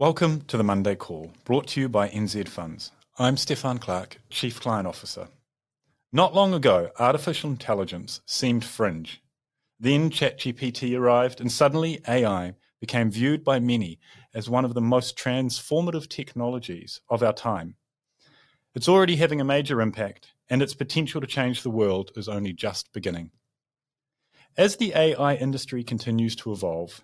Welcome to the Monday Call, brought to you by NZ Funds. I'm Stefan Clark, Chief Client Officer. Not long ago, artificial intelligence seemed fringe. Then ChatGPT arrived, and suddenly AI became viewed by many as one of the most transformative technologies of our time. It's already having a major impact, and its potential to change the world is only just beginning. As the AI industry continues to evolve,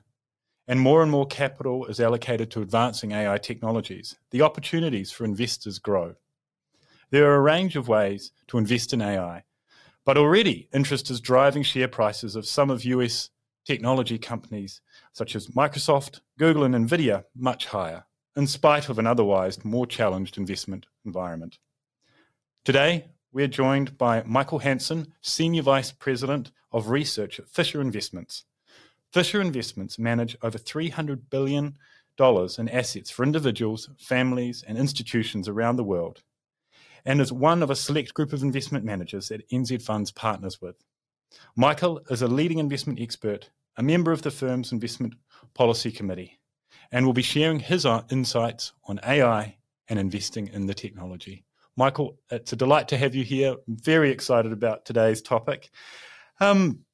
and more and more capital is allocated to advancing AI technologies, the opportunities for investors grow. There are a range of ways to invest in AI, but already interest is driving share prices of some of US technology companies such as Microsoft, Google, and Nvidia much higher, in spite of an otherwise more challenged investment environment. Today, we're joined by Michael Hanson, Senior Vice President of Research at Fisher Investments. Fisher Investments manage over $300 billion in assets for individuals, families, and institutions around the world, and is one of a select group of investment managers that NZ Funds partners with. Michael is a leading investment expert, a member of the firm's Investment Policy Committee, and will be sharing his insights on AI and investing in the technology. Michael, it's a delight to have you here. I'm very excited about today's topic. Um,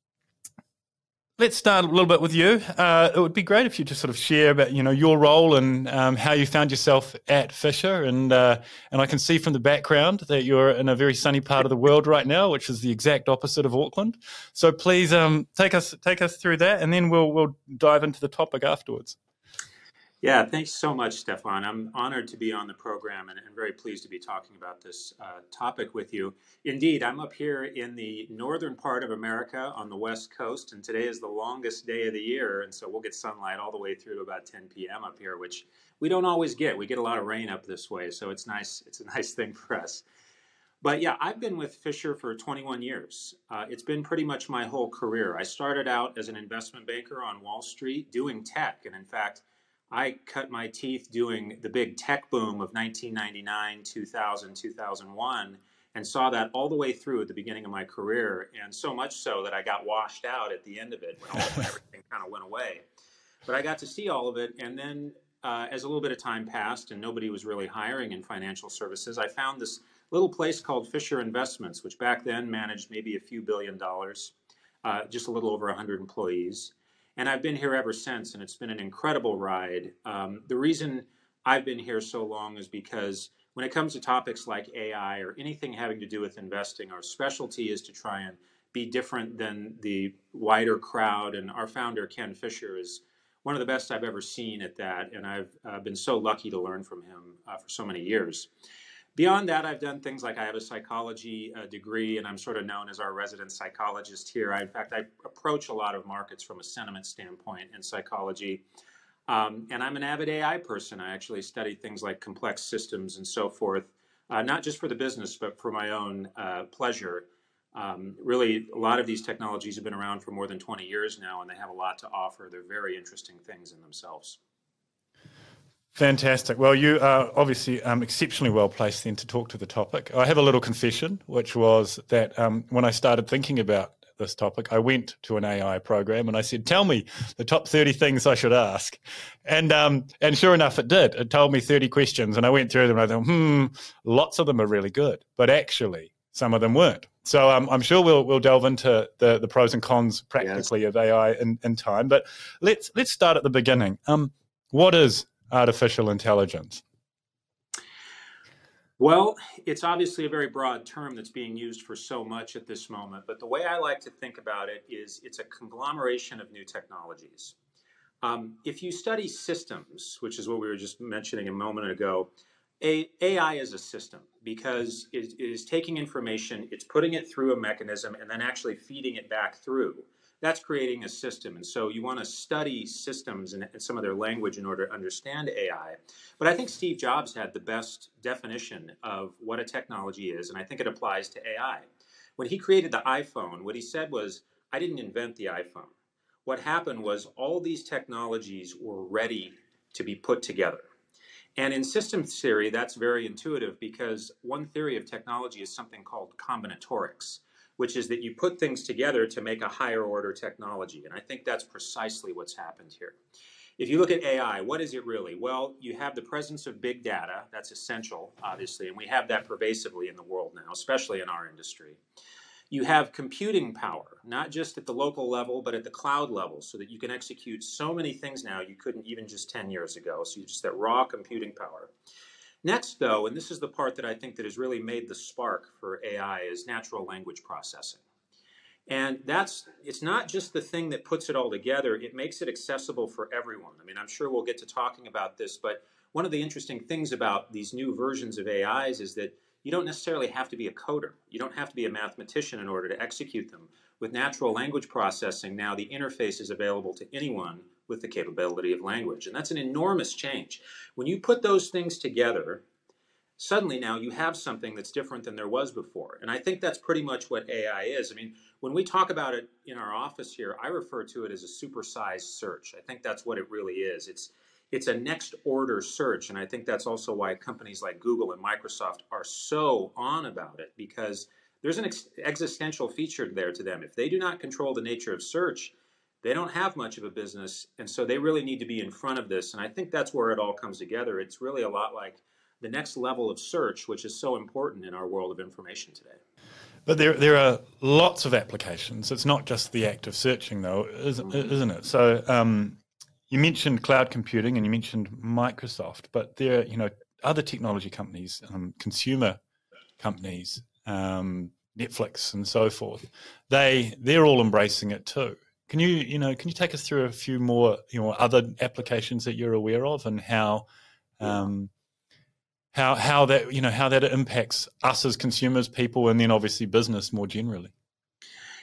let's start a little bit with you. Uh, it would be great if you just sort of share about you know your role and um, how you found yourself at Fisher, and uh, and I can see from the background that you're in a very sunny part of the world right now, which is the exact opposite of Auckland. So please um, take us take us through that, and then we'll we'll dive into the topic afterwards. Yeah, thanks so much, Stefan. I'm honored to be on the program and, and very pleased to be talking about this uh, topic with you. Indeed, I'm up here in the northern part of America on the west coast, and today is the longest day of the year, and so we'll get sunlight all the way through to about 10 p.m. up here, which we don't always get. We get a lot of rain up this way, so it's nice. It's a nice thing for us. But yeah, I've been with Fisher for 21 years. Uh, it's been pretty much my whole career. I started out as an investment banker on Wall Street doing tech, and in fact I cut my teeth doing the big tech boom of 1999, 2000, 2001, and saw that all the way through at the beginning of my career, and so much so that I got washed out at the end of it when everything kind of went away. But I got to see all of it, and then uh, as a little bit of time passed and nobody was really hiring in financial services, I found this little place called Fisher Investments, which back then managed maybe a few billion dollars, uh, just a little over 100 employees. And I've been here ever since, and it's been an incredible ride. Um, the reason I've been here so long is because when it comes to topics like AI or anything having to do with investing, our specialty is to try and be different than the wider crowd. And our founder, Ken Fisher, is one of the best I've ever seen at that. And I've uh, been so lucky to learn from him uh, for so many years. Beyond that, I've done things like I have a psychology uh, degree, and I'm sort of known as our resident psychologist here. I, in fact, I approach a lot of markets from a sentiment standpoint in psychology. Um, and I'm an avid AI person. I actually study things like complex systems and so forth, uh, not just for the business, but for my own uh, pleasure. Um, really, a lot of these technologies have been around for more than 20 years now, and they have a lot to offer. They're very interesting things in themselves. Fantastic. Well, you are obviously um, exceptionally well placed then to talk to the topic. I have a little confession, which was that um, when I started thinking about this topic, I went to an AI program and I said, "Tell me the top thirty things I should ask," and um, and sure enough, it did. It told me thirty questions, and I went through them. and I thought, hmm, lots of them are really good, but actually, some of them weren't. So um, I'm sure we'll we'll delve into the, the pros and cons practically yes. of AI in, in time. But let's let's start at the beginning. Um, what is artificial intelligence? Well, it's obviously a very broad term that's being used for so much at this moment, but the way I like to think about it is it's a conglomeration of new technologies. Um, if you study systems, which is what we were just mentioning a moment ago, a, AI is a system because it is taking information, it's putting it through a mechanism, and then actually feeding it back through that's creating a system. And so you want to study systems and, some of their language in order to understand AI. But I think Steve Jobs had the best definition of what a technology is, and I think it applies to AI. When he created the iPhone, what he said was, I didn't invent the iPhone. What happened was all these technologies were ready to be put together. And in systems theory, that's very intuitive because one theory of technology is something called combinatorics which is that you put things together to make a higher order technology. And I think that's precisely what's happened here. if you look at AI, what is it really? Well, you have the presence of big data. That's essential, obviously, and we have that pervasively in the world now, especially in our industry. You have computing power, not just at the local level, but at the cloud level, so that you can execute so many things now you couldn't even just 10 years ago. So you just that raw computing power. Next, though, and this is the part that I think that has really made the spark for AI, is natural language processing. And that's it's not just the thing that puts it all together, it makes it accessible for everyone. I mean, I'm sure we'll get to talking about this, but one of the interesting things about these new versions of AIs is that you don't necessarily have to be a coder. You don't have to be a mathematician in order to execute them. With natural language processing, now the interface is available to anyone with the capability of language. And that's an enormous change. When you put those things together, suddenly now you have something that's different than there was before. And I think that's pretty much what AI is. I mean, when we talk about it in our office here, I refer to it as a supersized search. I think that's what it really is. It's it's a next order search. And I think that's also why companies like Google and Microsoft are so on about it because there's an ex- existential feature there to them. If they do not control the nature of search, they don't have much of a business. And so they really need to be in front of this. And I think that's where it all comes together. It's really a lot like the next level of search, which is so important in our world of information today. But there, there are lots of applications. It's not just the act of searching, though, isn't, mm-hmm. isn't it? So, um, you mentioned cloud computing and you mentioned Microsoft, but there are you know other technology companies, um, consumer companies, um, Netflix and so forth. They they're all embracing it too. Can you you know can you take us through a few more you know other applications that you're aware of and how um, how how that you know how that impacts us as consumers, people, and then obviously business more generally?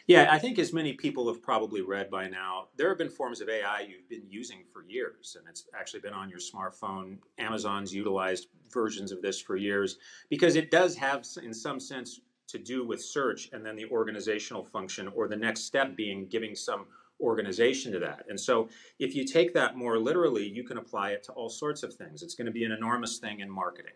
Yeah, I think as many people have probably read by now, there have been forms of AI you've been using for years, and it's actually been on your smartphone. Amazon's utilized versions of this for years because it does have, in some sense, to do with search and then the organizational function, or the next step being giving some organization to that. And so, if you take that more literally, you can apply it to all sorts of things. It's going to be an enormous thing in marketing.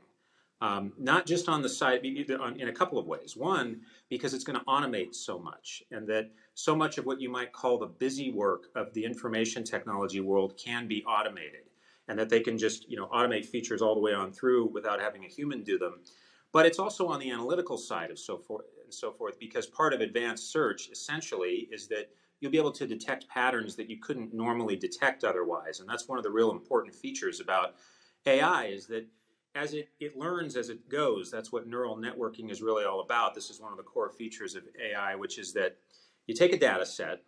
Um, not just on the side, in a couple of ways. One, because it's going to automate so much, and that so much of what you might call the busy work of the information technology world can be automated, and that they can just you know automate features all the way on through without having a human do them. But it's also on the analytical side of so forth and so forth, because part of advanced search essentially is that you'll be able to detect patterns that you couldn't normally detect otherwise, and that's one of the real important features about AI is that as it, it learns as it goes. That's what neural networking is really all about. This is one of the core features of AI, which is that you take a data set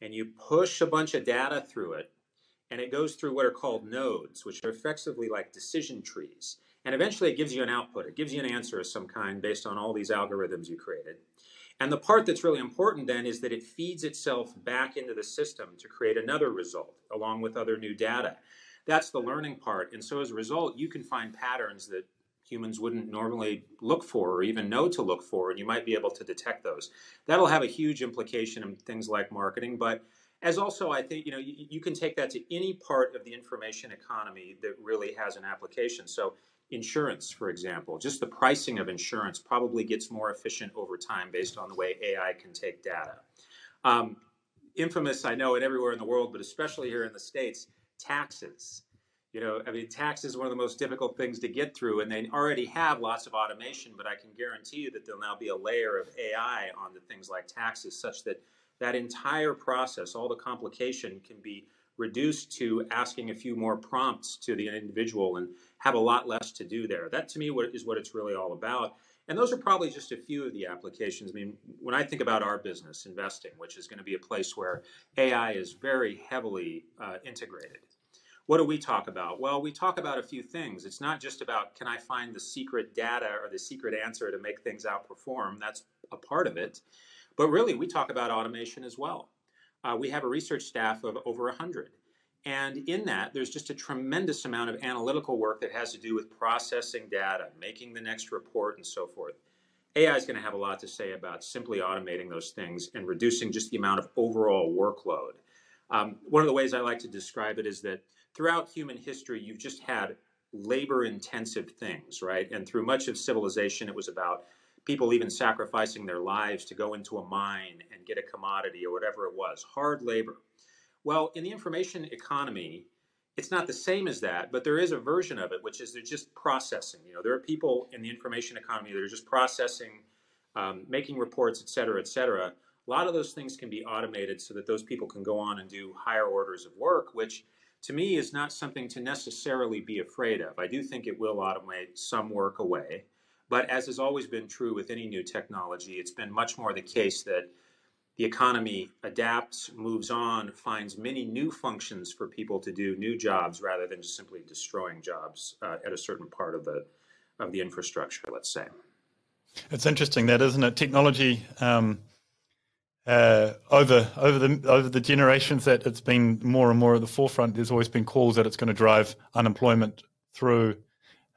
and you push a bunch of data through it, and it goes through what are called nodes, which are effectively like decision trees. And eventually it gives you an output. It gives you an answer of some kind based on all these algorithms you created. And the part that's really important then is that it feeds itself back into the system to create another result along with other new data. That's the learning part. And so as a result, you can find patterns that humans wouldn't normally look for or even know to look for, and you might be able to detect those. That'll have a huge implication in things like marketing, but as also I think you know you, you can take that to any part of the information economy that really has an application. So insurance, for example, just the pricing of insurance probably gets more efficient over time based on the way AI can take data. Um, infamous, I know, it everywhere in the world, but especially here in the states taxes. You know, I mean, tax is one of the most difficult things to get through, and they already have lots of automation, but I can guarantee you that there'll now be a layer of AI on the things like taxes, such that that entire process, all the complication, can be reduced to asking a few more prompts to the individual and have a lot less to do there. That to me is what it's really all about. And those are probably just a few of the applications. I mean, when I think about our business, investing, which is going to be a place where AI is very heavily uh, integrated, what do we talk about? Well, we talk about a few things. It's not just about can I find the secret data or the secret answer to make things outperform. That's a part of it. But really, we talk about automation as well. Uh, we have a research staff of over 100. And in that, there's just a tremendous amount of analytical work that has to do with processing data, making the next report, and so forth. AI is going to have a lot to say about simply automating those things and reducing just the amount of overall workload. Um, one of the ways I like to describe it is that throughout human history, you've just had labor intensive things, right? And through much of civilization, it was about people even sacrificing their lives to go into a mine and get a commodity or whatever it was hard labor. Well, in the information economy, it's not the same as that, but there is a version of it, which is they're just processing. You know, there are people in the information economy that are just processing, um, making reports, et cetera, et cetera. A lot of those things can be automated so that those people can go on and do higher orders of work, which to me is not something to necessarily be afraid of. I do think it will automate some work away. But as has always been true with any new technology, it's been much more the case that the economy adapts, moves on, finds many new functions for people to do new jobs rather than just simply destroying jobs uh, at a certain part of the of the infrastructure. Let's say. It's interesting that, isn't it? Technology um, uh, over over the over the generations that it's been more and more at the forefront. There's always been calls that it's going to drive unemployment through.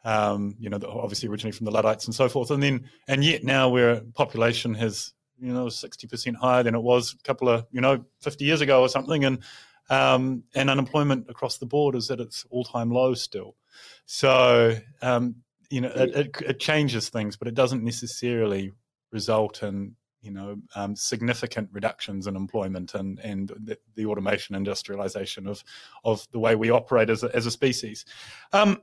Um, you know, obviously originally from the Luddites and so forth, and then and yet now where population has you know, 60% higher than it was a couple of, you know, 50 years ago or something. And, um, and unemployment across the board is at its all time low still. So, um, you know, it, it, it, changes things, but it doesn't necessarily result in, you know, um, significant reductions in employment and, and the, the, automation industrialization of, of the way we operate as a, as a species.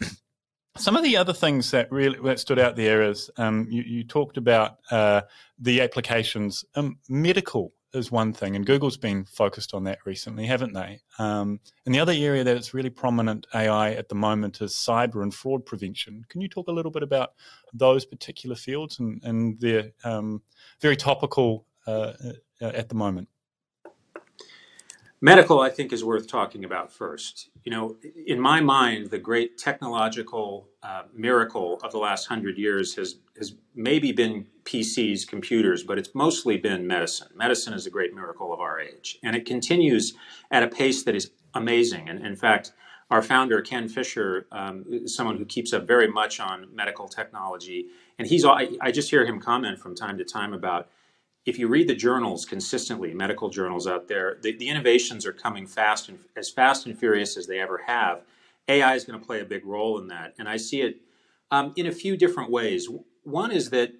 Some of the other things that really that stood out there is um, you, you, talked about uh, the applications. Um, medical is one thing, and Google's been focused on that recently, haven't they? Um, and the other area that is really prominent AI at the moment is cyber and fraud prevention. Can you talk a little bit about those particular fields and, and they're um, very topical uh, uh, at the moment? Medical, I think, is worth talking about first. You know, in my mind, the great technological uh, miracle of the last hundred years has has maybe been PCs, computers, but it's mostly been medicine. Medicine is a great miracle of our age, and it continues at a pace that is amazing. And in fact, our founder Ken Fisher um, is someone who keeps up very much on medical technology, and he's I, I just hear him comment from time to time about if you read the journals consistently, medical journals out there, the, the innovations are coming fast and as fast and furious as they ever have. AI is going to play a big role in that, and I see it um, in a few different ways. One is that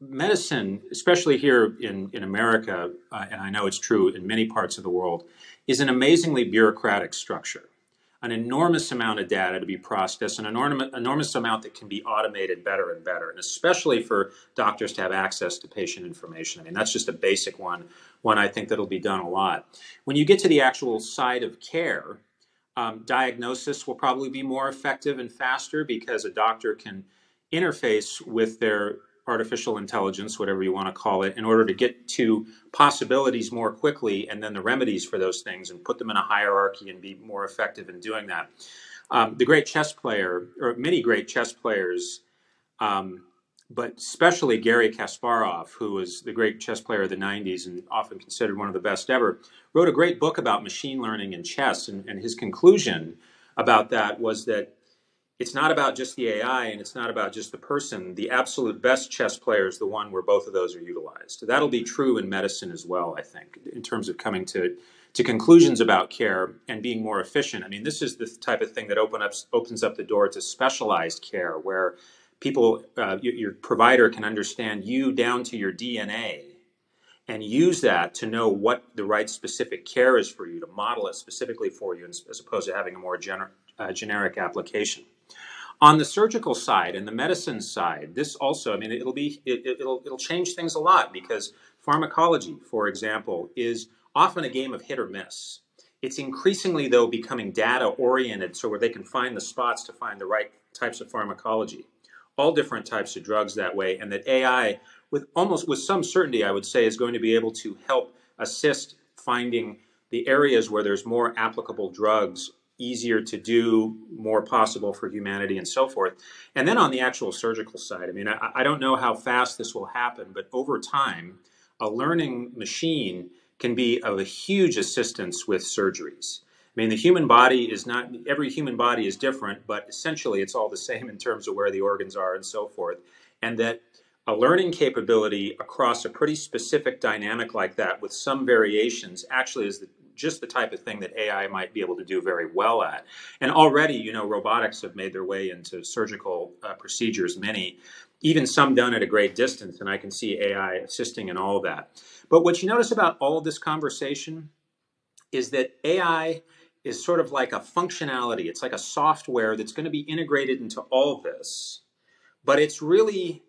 medicine, especially here in in America, uh, and I know it's true in many parts of the world, is an amazingly bureaucratic structure an enormous amount of data to be processed, an enormous, enormous amount that can be automated better and better, and especially for doctors to have access to patient information. I mean, that's just a basic one, one I think that'll be done a lot. When you get to the actual side of care, um, diagnosis will probably be more effective and faster because a doctor can interface with their artificial intelligence, whatever you want to call it, in order to get to possibilities more quickly and then the remedies for those things and put them in a hierarchy and be more effective in doing that. Um, the great chess player, or many great chess players, um, but especially Garry Kasparov, who was the great chess player of the 90s and often considered one of the best ever, wrote a great book about machine learning and chess. And, and his conclusion about that was that it's not about just the AI and it's not about just the person. The absolute best chess player is the one where both of those are utilized. That'll be true in medicine as well, I think, in terms of coming to, to conclusions about care and being more efficient. I mean, this is the type of thing that open up, opens up the door to specialized care where people, uh, your, your provider can understand you down to your DNA and use that to know what the right specific care is for you, to model it specifically for you, as opposed to having a more gener- uh, generic application. On the surgical side and the medicine side, this also, I mean, it'll be it, will it'll change things a lot because pharmacology, for example, is often a game of hit or miss. It's increasingly though becoming data oriented, so where they can find the spots to find the right types of pharmacology, all different types of drugs that way, and that AI, with almost with some certainty, I would say, is going to be able to help assist finding the areas where there's more applicable drugs easier to do, more possible for humanity, and so forth. And then on the actual surgical side, I mean, I, I, don't know how fast this will happen, but over time, a learning machine can be of a huge assistance with surgeries. I mean, the human body is not, every human body is different, but essentially it's all the same in terms of where the organs are and so forth. And that a learning capability across a pretty specific dynamic like that with some variations actually is the, just the type of thing that AI might be able to do very well at. And already, you know, robotics have made their way into surgical uh, procedures, many, even some done at a great distance, and I can see AI assisting in all that. But what you notice about all this conversation is that AI is sort of like a functionality. It's like a software that's going to be integrated into all this, but it's really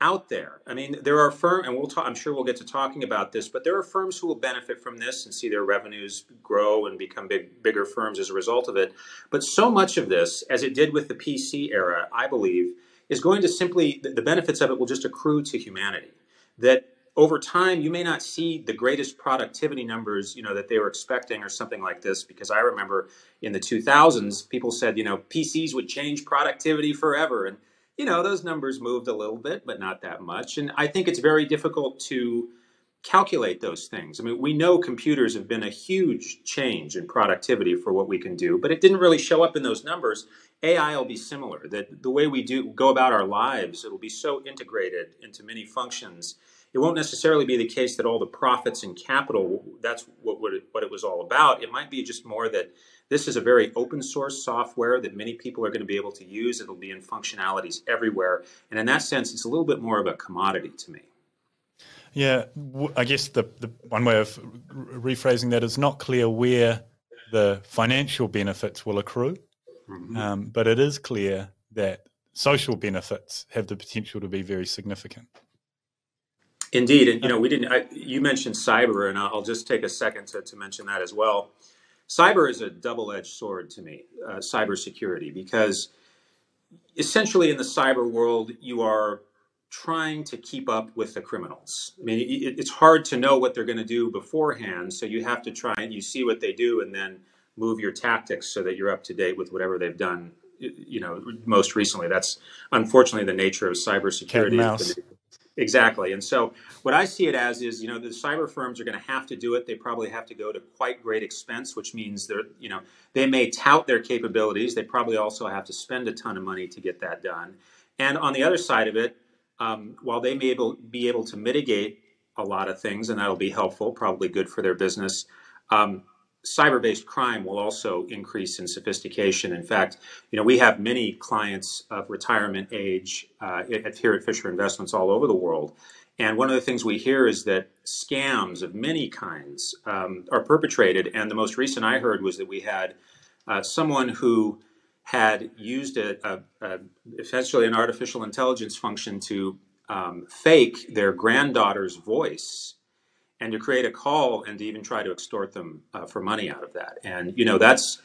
out there. I mean, there are firms, and we'll talk, I'm sure we'll get to talking about this, but there are firms who will benefit from this and see their revenues grow and become big, bigger firms as a result of it. But so much of this, as it did with the PC era, I believe, is going to simply, the benefits of it will just accrue to humanity. That over time, you may not see the greatest productivity numbers, you know, that they were expecting or something like this, because I remember in the 2000s, people said, you know, PCs would change productivity forever. And you know, those numbers moved a little bit, but not that much. And I think it's very difficult to calculate those things. I mean, we know computers have been a huge change in productivity for what we can do, but it didn't really show up in those numbers. AI will be similar, that the way we do go about our lives, it'll be so integrated into many functions. It won't necessarily be the case that all the profits and capital, that's what, what, it, what it was all about. It might be just more that this is a very open source software that many people are going to be able to use. It'll be in functionalities everywhere. And in that sense, it's a little bit more of a commodity to me. Yeah, I guess the, the one way of rephrasing that is not clear where the financial benefits will accrue, mm-hmm. um, but it is clear that social benefits have the potential to be very significant. Indeed, and you know, we didn't. I, you mentioned cyber, and I'll just take a second to, to mention that as well cyber is a double-edged sword to me, uh, cybersecurity, because essentially in the cyber world, you are trying to keep up with the criminals. I mean, it, it's hard to know what they're going to do beforehand, so you have to try and you see what they do and then move your tactics so that you're up to date with whatever they've done. You know, most recently, that's unfortunately the nature of cybersecurity. Exactly. And so what I see it as is, you know, the cyber firms are going to have to do it. They probably have to go to quite great expense, which means they're, you know, they may tout their capabilities. They probably also have to spend a ton of money to get that done. And on the other side of it, um, while they may able, be able to mitigate a lot of things, and that'll be helpful, probably good for their business, um, cyber-based crime will also increase in sophistication. In fact, you know, we have many clients of retirement age uh, here at Fisher Investments all over the world. And one of the things we hear is that scams of many kinds um, are perpetrated. And the most recent I heard was that we had uh, someone who had used a, a, a, essentially an artificial intelligence function to um, fake their granddaughter's voice and to create a call and to even try to extort them uh, for money out of that. And you know that's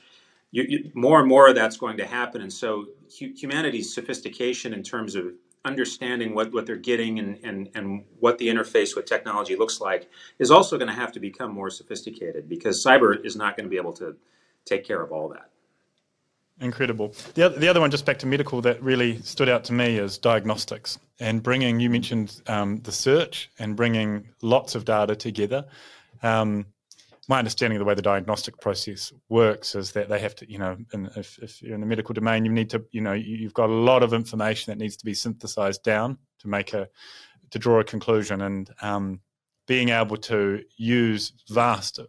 you, you, more and more of that's going to happen. And so hu- humanity's sophistication in terms of understanding what, what they're getting and, and, and what the interface with technology looks like is also going to have to become more sophisticated because cyber is not going to be able to take care of all that. Incredible. The other, the other one, just back to medical, that really stood out to me is diagnostics and bringing. You mentioned um, the search and bringing lots of data together. Um, my understanding of the way the diagnostic process works is that they have to, you know, if, if, you're in the medical domain, you need to, you know, you've got a lot of information that needs to be synthesized down to make a, to draw a conclusion, and um, being able to use vast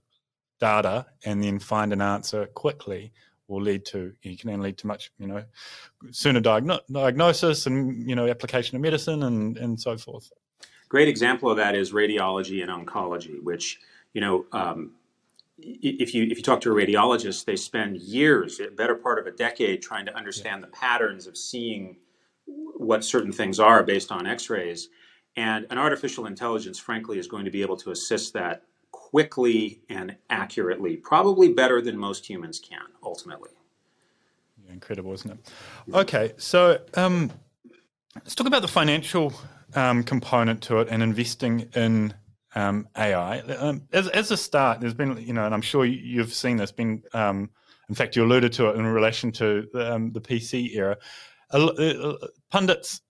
data and then find an answer quickly will lead to you can then lead to much you know sooner diagno- diagnosis and you know application of medicine and and so forth. Great example of that is radiology and oncology, which you know. Um, if you if you talk to a radiologist, they spend years, a better part of a decade, trying to understand yeah. the patterns of seeing what certain things are based on X-rays, and an artificial intelligence, frankly, is going to be able to assist that quickly and accurately, probably better than most humans can ultimately. Yeah, incredible, isn't it? Okay, so um, let's talk about the financial um, component to it and investing in um, AI. Um, as, as a start, there's been, you know, and I'm sure you've seen this, been, um, in fact, you alluded to it in relation to um, the PC era. Uh, pundits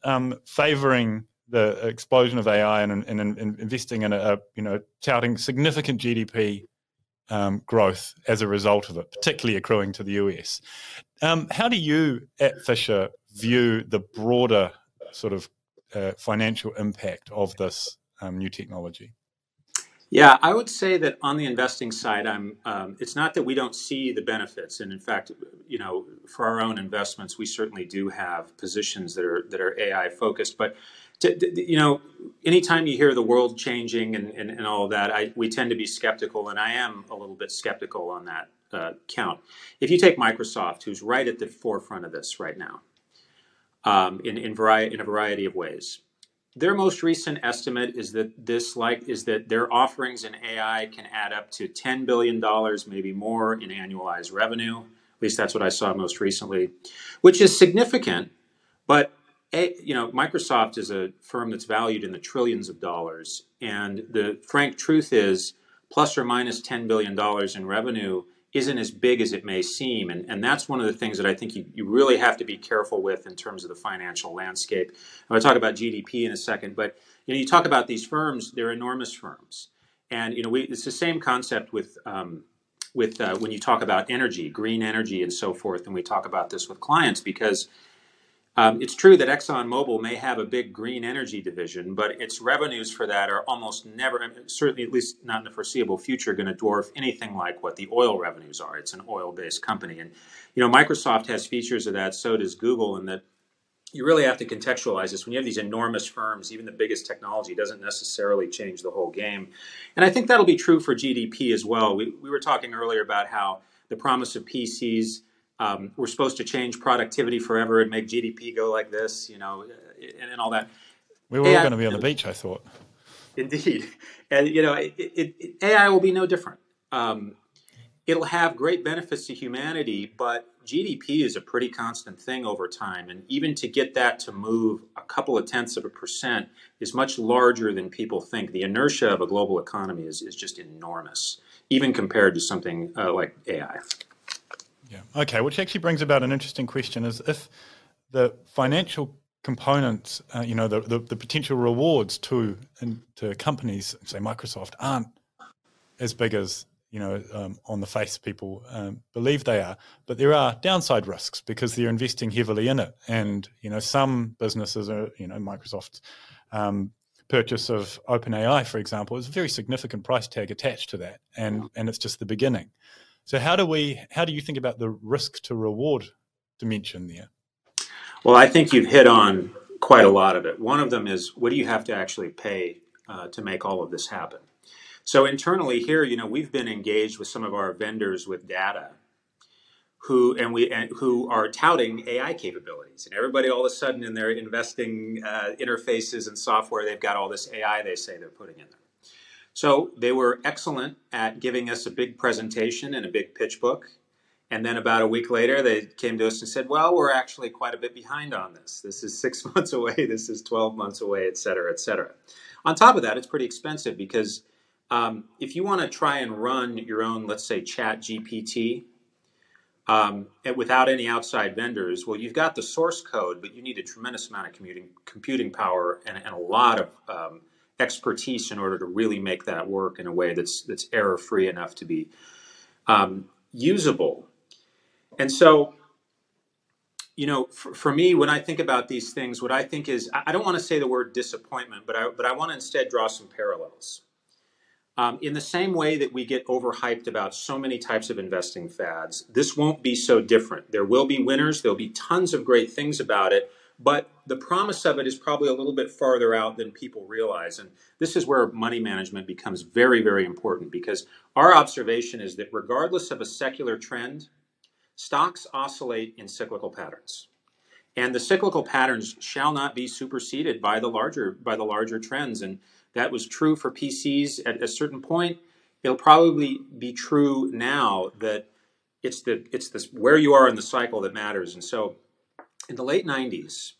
favouring the explosion of AI and, and, and investing in a, a, you know touting significant GDP um, growth as a result of it, particularly accruing to the US. Um, how do you at Fisher view the broader sort of uh, financial impact of this um, new technology? Yeah, I would say that on the investing side, I'm. Um, it's not that we don't see the benefits, and in fact, you know, for our own investments, we certainly do have positions that are that are AI focused. But to, you know, anytime you hear the world changing and, and, and all of that, I, we tend to be skeptical, and I am a little bit skeptical on that uh, count. If you take Microsoft, who's right at the forefront of this right now, um, in in, vari- in a variety of ways, their most recent estimate is that this like is that their offerings in AI can add up to ten billion dollars, maybe more, in annualized revenue. At least that's what I saw most recently, which is significant. But you know, Microsoft is a firm that's valued in the trillions of dollars, and the frank truth is, plus or minus ten billion dollars in revenue isn't as big as it may seem. And, and that's one of the things that I think you, you really have to be careful with in terms of the financial landscape. I'm going to talk about GDP in a second, but you know, you talk about these firms, they're enormous firms. And you know, we, it's the same concept with, um, with uh, when you talk about energy, green energy and so forth, and we talk about this with clients because um, it's true that ExxonMobil may have a big green energy division, but its revenues for that are almost never, certainly at least not in the foreseeable future, going to dwarf anything like what the oil revenues are. It's an oil-based company, and you know Microsoft has features of that. So does Google, and that you really have to contextualize this. When you have these enormous firms, even the biggest technology doesn't necessarily change the whole game. And I think that'll be true for GDP as well. We, we were talking earlier about how the promise of PCs um, we're supposed to change productivity forever and make GDP go like this, you know, and, and all that. We were AI, all going to be on the beach, I thought. Indeed, and you know, it, it, it, AI will be no different. Um, it'll have great benefits to humanity, but GDP is a pretty constant thing over time, and even to get that to move a couple of tenths of a percent is much larger than people think. The inertia of a global economy is, is just enormous, even compared to something uh, like AI. Yeah. Okay. Which actually brings about an interesting question: is if the financial components, uh, you know, the, the, the potential rewards to to companies, say Microsoft, aren't as big as you know um, on the face people um, believe they are, but there are downside risks because they're investing heavily in it, and you know some businesses are, you know, Microsoft's um, purchase of OpenAI, for example, is a very significant price tag attached to that, and and it's just the beginning. So how do we how do you think about the risk to reward dimension there? Well, I think you've hit on quite a lot of it. One of them is what do you have to actually pay uh, to make all of this happen? So internally here, you know, we've been engaged with some of our vendors with data who and we and who are touting AI capabilities, and everybody all of a sudden in their investing uh, interfaces and software, they've got all this AI they say they're putting in there. So they were excellent at giving us a big presentation and a big pitch book. And then about a week later, they came to us and said, well, we're actually quite a bit behind on this. This is six months away, this is 12 months away, et cetera, et cetera. On top of that, it's pretty expensive because um, if you want to try and run your own, let's say, chat GPT um, without any outside vendors, well, you've got the source code, but you need a tremendous amount of computing power and, and a lot of um, expertise in order to really make that work in a way that's that's error free enough to be um, usable. And so, you know, for, for, me, when I think about these things, what I think is I don't want to say the word disappointment, but I but I want to instead draw some parallels. Um, in the same way that we get overhyped about so many types of investing fads, this won't be so different. There will be winners. There'll be tons of great things about it but the promise of it is probably a little bit farther out than people realize. And this is where money management becomes very, very important because our observation is that regardless of a secular trend, stocks oscillate in cyclical patterns. And the cyclical patterns shall not be superseded by the larger by the larger trends. And that was true for PCs at a certain point. It'll probably be true now that it's the it's this where you are in the cycle that matters. And so in the late 90s,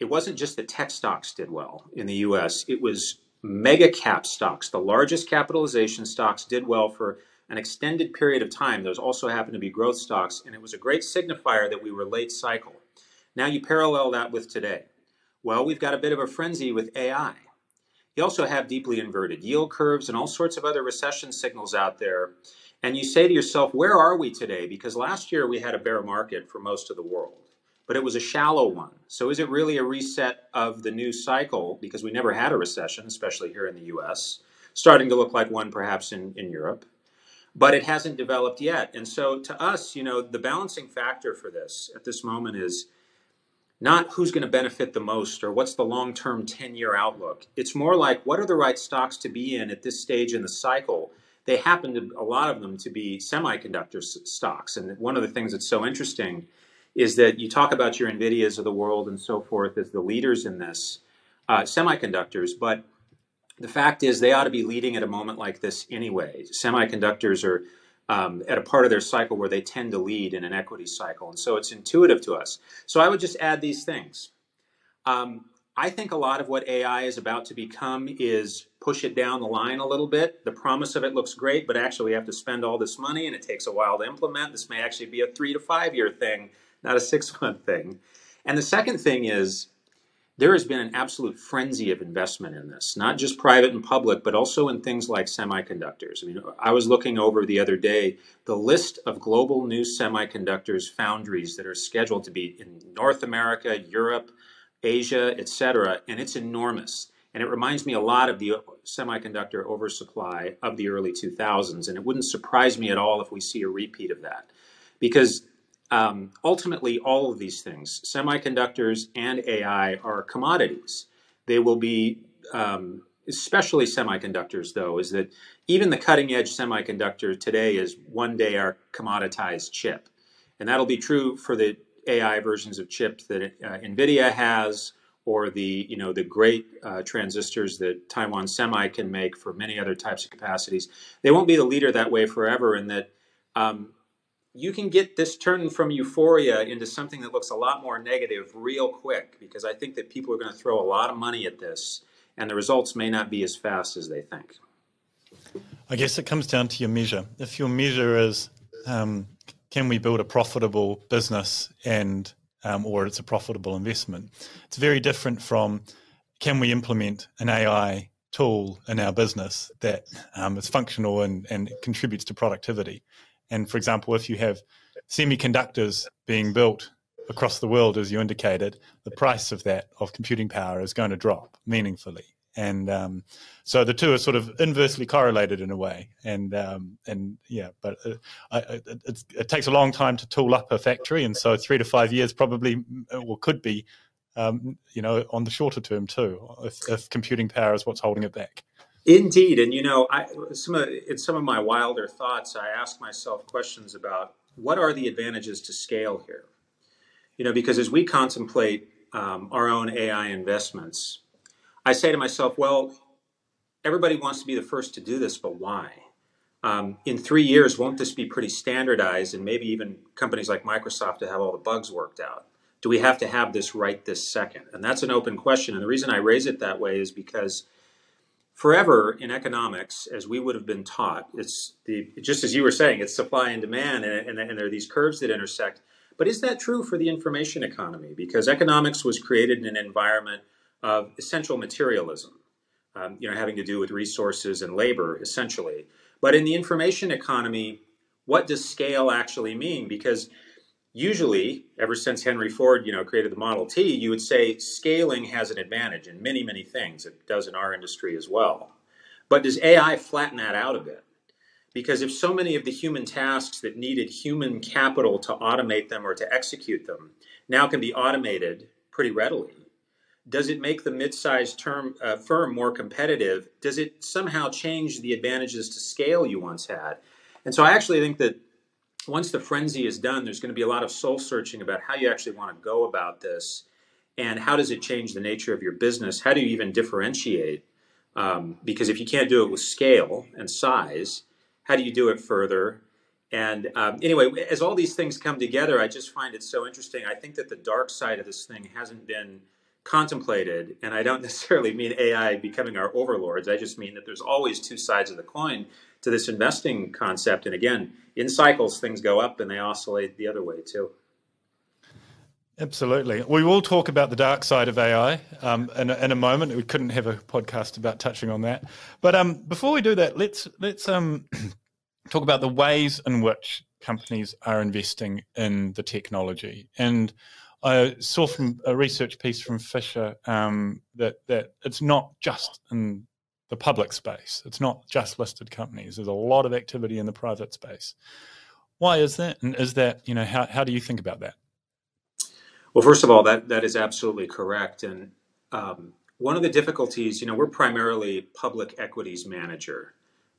it wasn't just that tech stocks did well in the US, it was mega cap stocks. The largest capitalization stocks did well for an extended period of time. Those also happened to be growth stocks, and it was a great signifier that we were late cycle. Now you parallel that with today. Well, we've got a bit of a frenzy with AI. You also have deeply inverted yield curves and all sorts of other recession signals out there. And you say to yourself, where are we today? Because last year we had a bear market for most of the world but it was a shallow one. So is it really a reset of the new cycle? Because we never had a recession, especially here in the US, starting to look like one perhaps in, in Europe. But it hasn't developed yet. And so to us, you know, the balancing factor for this at this moment is not who's going to benefit the most or what's the long term 10 year outlook. It's more like what are the right stocks to be in at this stage in the cycle they happen to a lot of them to be semiconductor stocks. And one of the things that's so interesting is that you talk about your Nvidias of the world and so forth as the leaders in this uh, semiconductors, but the fact is they ought to be leading at a moment like this anyway. Semiconductors are um, at a part of their cycle where they tend to lead in an equity cycle, and so it's intuitive to us. So I would just add these things. Um, I think a lot of what AI is about to become is push it down the line a little bit. The promise of it looks great, but actually we have to spend all this money and it takes a while to implement. This may actually be a three to five year thing, not a six month thing. And the second thing is there has been an absolute frenzy of investment in this, not just private and public, but also in things like semiconductors. I mean, I was looking over the other day the list of global new semiconductors foundries that are scheduled to be in North America, Europe, Asia, et cetera, and it's enormous. And it reminds me a lot of the semiconductor oversupply of the early 2000s. And it wouldn't surprise me at all if we see a repeat of that. Because um, ultimately, all of these things, semiconductors and AI, are commodities. They will be, um, especially semiconductors, though, is that even the cutting edge semiconductor today is one day our commoditized chip. And that'll be true for the AI versions of chips that uh, NVIDIA has, or the you know the great uh, transistors that Taiwan Semi can make for many other types of capacities. They won't be the leader that way forever, and that um, you can get this turn from euphoria into something that looks a lot more negative real quick. Because I think that people are going to throw a lot of money at this, and the results may not be as fast as they think. I guess it comes down to your measure. If your measure is um, can we build a profitable business and um, or it's a profitable investment? It's very different from can we implement an AI tool in our business that um, is functional and, and contributes to productivity. And for example, if you have semiconductors being built across the world, as you indicated, the price of that of computing power is going to drop meaningfully and um, so the two are sort of inversely correlated in a way. And um, and yeah, but uh, I, it takes a long time to tool up a factory, and so three to five years probably or could be, um, you know, on the shorter term too, if, if, computing power is what's holding it back. Indeed, and you know, I, some of, in some of my wilder thoughts, I ask myself questions about what are the advantages to scale here. You know, because as we contemplate um, our own AI investments I say to myself, well, everybody wants to be the first to do this, but why? Um, in three years, won't this be pretty standardized and maybe even companies like Microsoft to have all the bugs worked out? Do we have to have this right this second? And that's an open question. And the reason I raise it that way is because forever in economics, as we would have been taught, it's the just as you were saying, it's supply and demand, and, and, and there are these curves that intersect. But is that true for the information economy? Because economics was created in an environment of essential materialism, um, you know, having to do with resources and labor, essentially. But in the information economy, what does scale actually mean? Because usually, ever since Henry Ford, you know, created the Model T, you would say scaling has an advantage in many, many things. It does in our industry as well. But does AI flatten that out a bit? Because if so many of the human tasks that needed human capital to automate them or to execute them now can be automated pretty readily, does it make the mid-sized term uh, firm more competitive? Does it somehow change the advantages to scale you once had? And so I actually think that once the frenzy is done, there's going to be a lot of soul searching about how you actually want to go about this, and how does it change the nature of your business? How do you even differentiate? Um, because if you can't do it with scale and size, how do you do it further? And um, anyway, as all these things come together, I just find it so interesting. I think that the dark side of this thing hasn't been contemplated, and I don't necessarily mean AI becoming our overlords. I just mean that there's always two sides of the coin to this investing concept. And again, in cycles, things go up and they oscillate the other way too. Absolutely. We will talk about the dark side of AI um, in, a, in, a, moment. We couldn't have a podcast about touching on that. But um, before we do that, let's let's um, talk about the ways in which companies are investing in the technology. And I saw from a research piece from Fisher um, that that it's not just in the public space. It's not just listed companies. There's a lot of activity in the private space. Why is that? And is that you know how how do you think about that? Well, first of all, that that is absolutely correct. And um, one of the difficulties, you know, we're primarily public equities manager.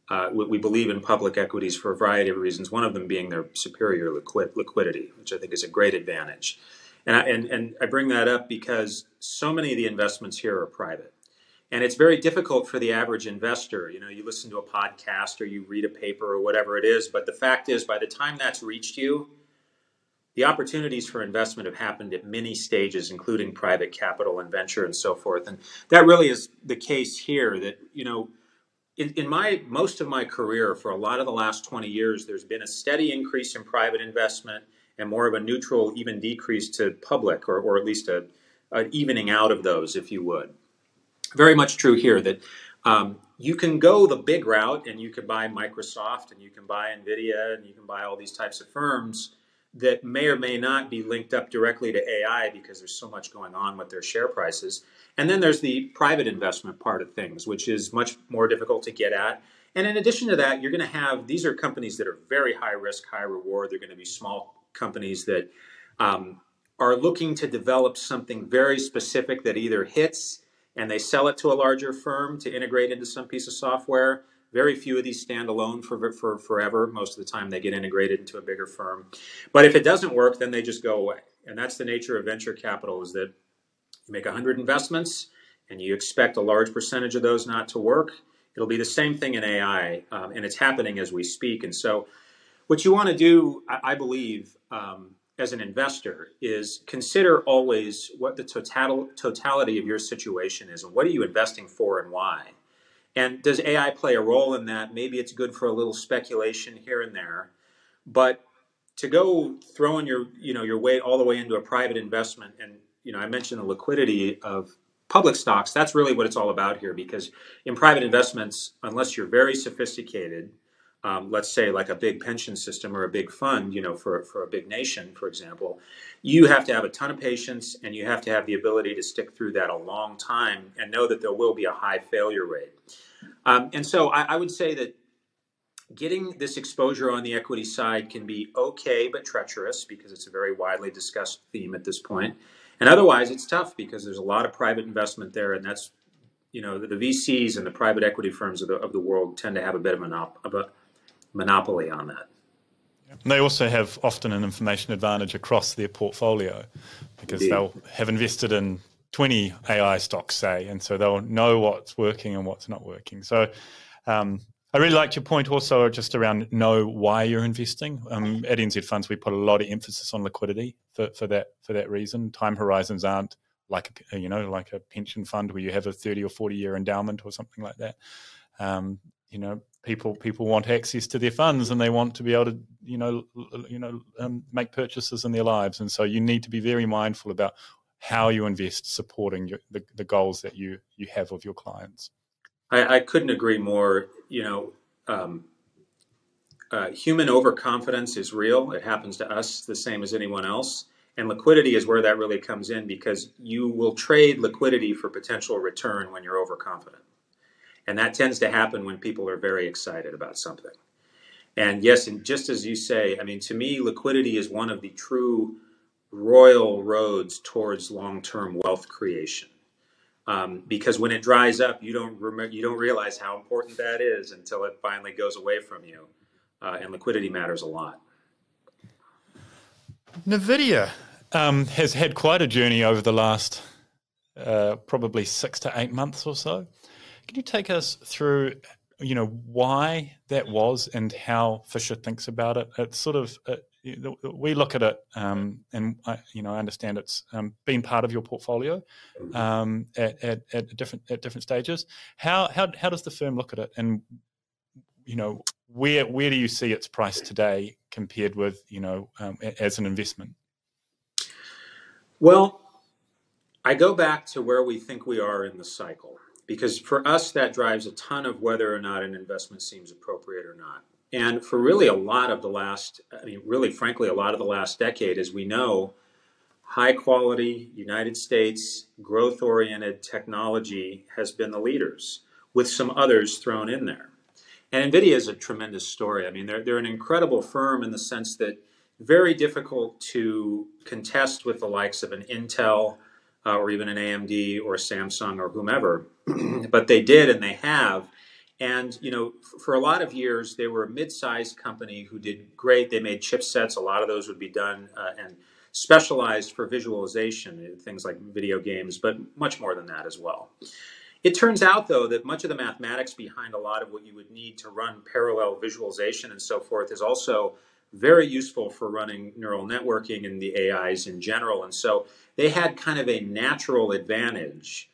uh, we, we, believe in public equities for a variety of reasons, one of them being their superior liquid, liquidity, which I think is a great advantage. And I, and, and I bring that up because so many of the investments here are private. And it's very difficult for the average investor. You know, you listen to a podcast or you read a paper or whatever it is, but the fact is, by the time that's reached you, the opportunities for investment have happened at many stages, including private capital and venture and so forth. And that really is the case here that, you know, in, in, my most of my career for a lot of the last 20 years there's been a steady increase in private investment and more of a neutral even decrease to public or, or at least a, an evening out of those if you would very much true here that um, you can go the big route and you can buy microsoft and you can buy nvidia and you can buy all these types of firms that may or may not be linked up directly to ai because there's so much going on with their share prices and then there's the private investment part of things, which is much more difficult to get at. And in addition to that, you're going to have these are companies that are very high risk, high reward. They're going to be small companies that um, are looking to develop something very specific that either hits and they sell it to a larger firm to integrate into some piece of software. Very few of these stand alone for, for forever. Most of the time, they get integrated into a bigger firm. But if it doesn't work, then they just go away. And that's the nature of venture capital: is that you make 100 investments and you expect a large percentage of those not to work. It'll be the same thing in AI, um, and it's happening as we speak. And so, what you want to do, I, I believe, um, as an investor, is consider always what the total, totality of your situation is and what are you investing for and why. And does AI play a role in that? Maybe it's good for a little speculation here and there, but to go throwing your you know your way all the way into a private investment and you know, I mentioned the liquidity of public stocks. That's really what it's all about here because in private investments, unless you're very sophisticated, um, let's say like a big pension system or a big fund, you know, for, for a big nation, for example, you have to have a ton of patience and you have to have the ability to stick through that a long time and know that there will be a high failure rate. Um, and so I, I would say that getting this exposure on the equity side can be okay but treacherous because it's a very widely discussed theme at this point. And otherwise, it's tough because there's a lot of private investment there, and that's you know the, the VCs and the private equity firms of the of the world tend to have a bit of, monop- of a monopoly on that. And they also have often an information advantage across their portfolio because Indeed. they'll have invested in 20 AI stocks, say, and so they'll know what's working and what's not working. So um, I really liked your point also just around know why you're investing. Um, at NZ Funds, we put a lot of emphasis on liquidity for, for that for that reason. Time horizons aren't like a, you know like a pension fund where you have a 30 or 40 year endowment or something like that. Um, you know, people people want access to their funds and they want to be able to you know you know um, make purchases in their lives, and so you need to be very mindful about how you invest, supporting your, the, the goals that you you have of your clients. I, I couldn't agree more. You know, um, uh, human overconfidence is real. It happens to us the same as anyone else. And liquidity is where that really comes in because you will trade liquidity for potential return when you're overconfident. And that tends to happen when people are very excited about something. And yes, and just as you say, I mean, to me, liquidity is one of the true royal roads towards long term wealth creation um, because when it dries up, you don't remember, you don't realize how important that is until it finally goes away from you, uh, and liquidity matters a lot. Nvidia um, has had quite a journey over the last uh, probably six to eight months or so. Can you take us through, you know, why that was and how Fisher thinks about it? It's sort of uh, we look at it, um, and I, you know, I understand it's um, been part of your portfolio um, at, at, at, different at different stages. How, how how does the firm look at it, and you know, where where do you see its price today compared with you know um, as an investment? Well, I go back to where we think we are in the cycle because for us that drives a ton of whether or not an investment seems appropriate or not. And for really a lot of the last, I mean, really, frankly, a lot of the last decade, as we know, high quality United States growth oriented technology has been the leaders, with some others thrown in there. And NVIDIA is a tremendous story. I mean, they're, they're an incredible firm in the sense that very difficult to contest with the likes of an Intel uh, or even an AMD or Samsung or whomever. but they did and they have And you know, for a lot of years, they were a mid-sized company who did great. They made chipsets. A lot of those would be done uh, and specialized for visualization, things like video games, but much more than that as well. It turns out, though, that much of the mathematics behind a lot of what you would need to run parallel visualization and so forth is also very useful for running neural networking and the AIs in general. And so they had kind of a natural advantage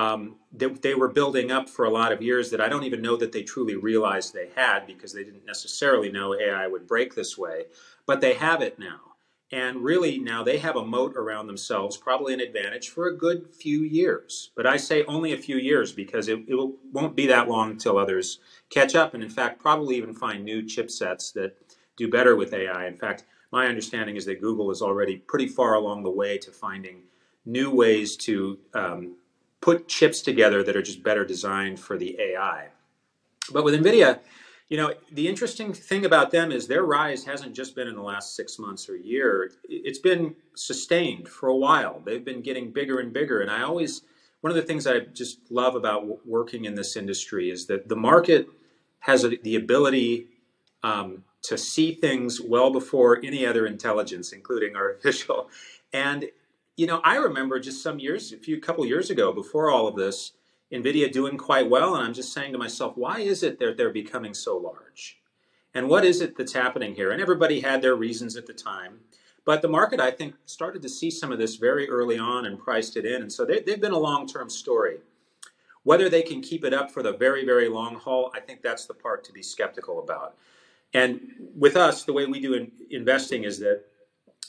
um, that they were building up for a lot of years that I don't even know that they truly realized they had because they didn't necessarily know AI would break this way. But they have it now. And really, now they have a moat around themselves, probably an advantage for a good few years. But I say only a few years because it, it won't be that long until others catch up. And in fact, probably even find new chipsets that do better with AI. In fact, my understanding is that Google is already pretty far along the way to finding new ways to um, put chips together that are just better designed for the AI. But with NVIDIA, you know, the interesting thing about them is their rise hasn't just been in the last six months or year. It's been sustained for a while. They've been getting bigger and bigger. And I always, one of the things I just love about working in this industry is that the market has a, the ability um, to see things well before any other intelligence, including artificial. And, you know, I remember just some years, a few couple years ago, before all of this, NVIDIA doing quite well, and I'm just saying to myself, why is it that they're becoming so large? And what is it that's happening here? And everybody had their reasons at the time. But the market, I think, started to see some of this very early on and priced it in. And so they, have been a long term story. Whether they can keep it up for the very, very long haul, I think that's the part to be skeptical about. And with us, the way we do in investing is that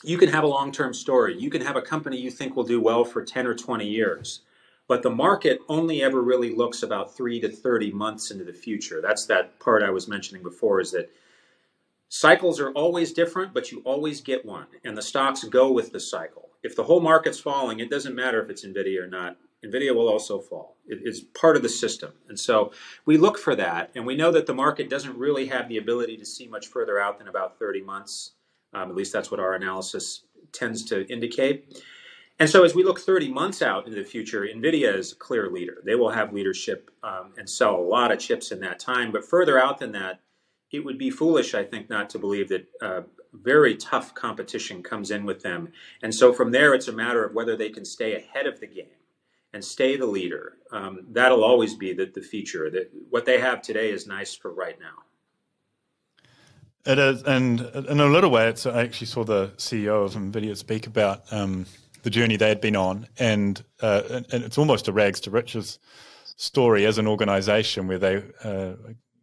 you can have a long term story. You can have a company you think will do well for 10 or 20 years. But the market only ever really looks about three to 30 months into the future. That's that part I was mentioning before is that cycles are always different, but you always get one. And the stocks go with the cycle. If the whole market's falling, it doesn't matter if it's NVIDIA or not. NVIDIA will also fall. It is part of the system. And so we look for that. And we know that the market doesn't really have the ability to see much further out than about 30 months. Um, at least that's what our analysis tends to indicate. And so, as we look 30 months out into the future, NVIDIA is a clear leader. They will have leadership um, and sell a lot of chips in that time. But further out than that, it would be foolish, I think, not to believe that uh, very tough competition comes in with them. And so, from there, it's a matter of whether they can stay ahead of the game and stay the leader. Um, that'll always be the, the feature. That what they have today is nice for right now. It is, and in a little way, it's. I actually saw the CEO of Nvidia speak about um, the journey they had been on, and, uh, and, it's almost a rags to riches story as an organisation where they, uh,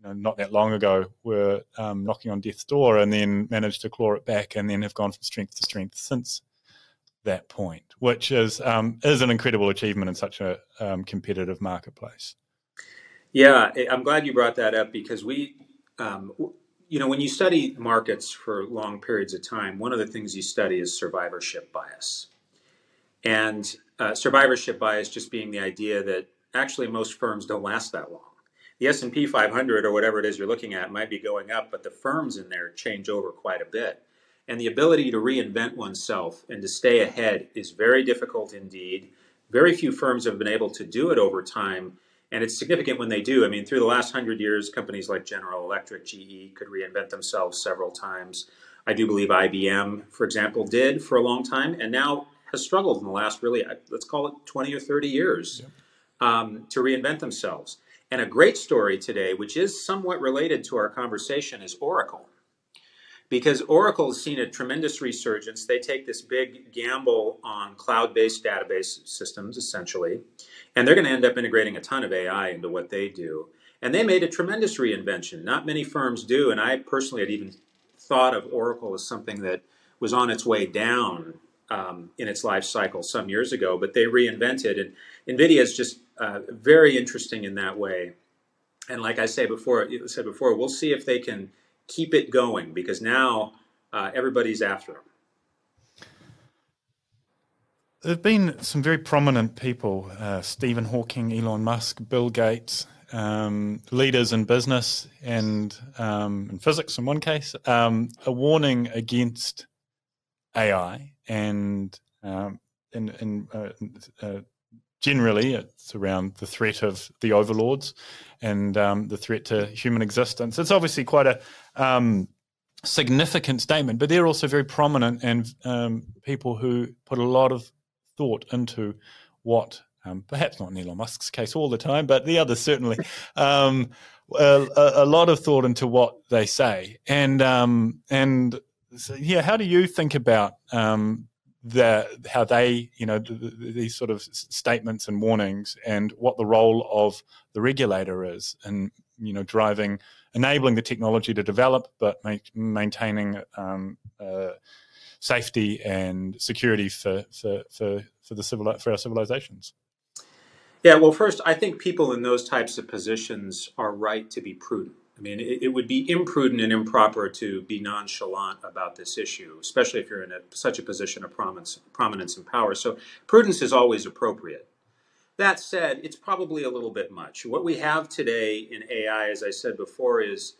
not that long ago, were um, knocking on death's door and then managed to claw it back, and then have gone from strength to strength since that point, which is um, is an incredible achievement in such a um, competitive marketplace. Yeah, I'm glad you brought that up because we, um, you know, when you study markets for long periods of time, one of the things you study is survivorship bias. And uh, survivorship bias just being the idea that actually most firms don't last that long. The S&P 500 or whatever it is you're looking at might be going up, but the firms in there change over quite a bit. And the ability to reinvent oneself and to stay ahead is very difficult indeed. Very few firms have been able to do it over time. And it's significant when they do. I mean, through the last hundred years, companies like General Electric, GE could reinvent themselves several times. I do believe IBM, for example, did for a long time. And now has struggled in the last really, uh, let's call it 20 or 30 years um, to reinvent themselves. And a great story today, which is somewhat related to our conversation, is Oracle. Because Oracle has seen a tremendous resurgence. They take this big gamble on cloud based database systems, essentially, and they're going to end up integrating a ton of AI into what they do. And they made a tremendous reinvention. Not many firms do. And I personally had even thought of Oracle as something that was on its way down um, in its life cycle some years ago, but they reinvented. And NVIDIA is just uh, very interesting in that way. And like I say before, said before, we'll see if they can keep it going because now uh, everybody's after them. There have been some very prominent people uh, Stephen Hawking, Elon Musk, Bill Gates, um, leaders in business and um, in physics, in one case, um, are warning against AI and um, in, in uh, uh, generally, it's around the threat of the overlords and um, the threat to human existence. It's obviously quite a um, significant statement, but they're also very prominent and um, people who put a lot of thought into what, um, perhaps not in Elon Musk's case all the time, but the others certainly, um, a, a, lot of thought into what they say. And um, and so, yeah, how do you think about um, the how they you know the, the, these sort of statements and warnings and what the role of the regulator is and you know driving enabling the technology to develop but maintaining um, uh, safety and security for for for, for the civil for our civilizations. Yeah well first i think people in those types of positions are right to be prudent I mean, it, it, would be imprudent and improper to be nonchalant about this issue, especially if you're in a, such a position of prominence, prominence and power. So, prudence is always appropriate. That said, it's probably a little bit much. What we have today in AI, as I said before, is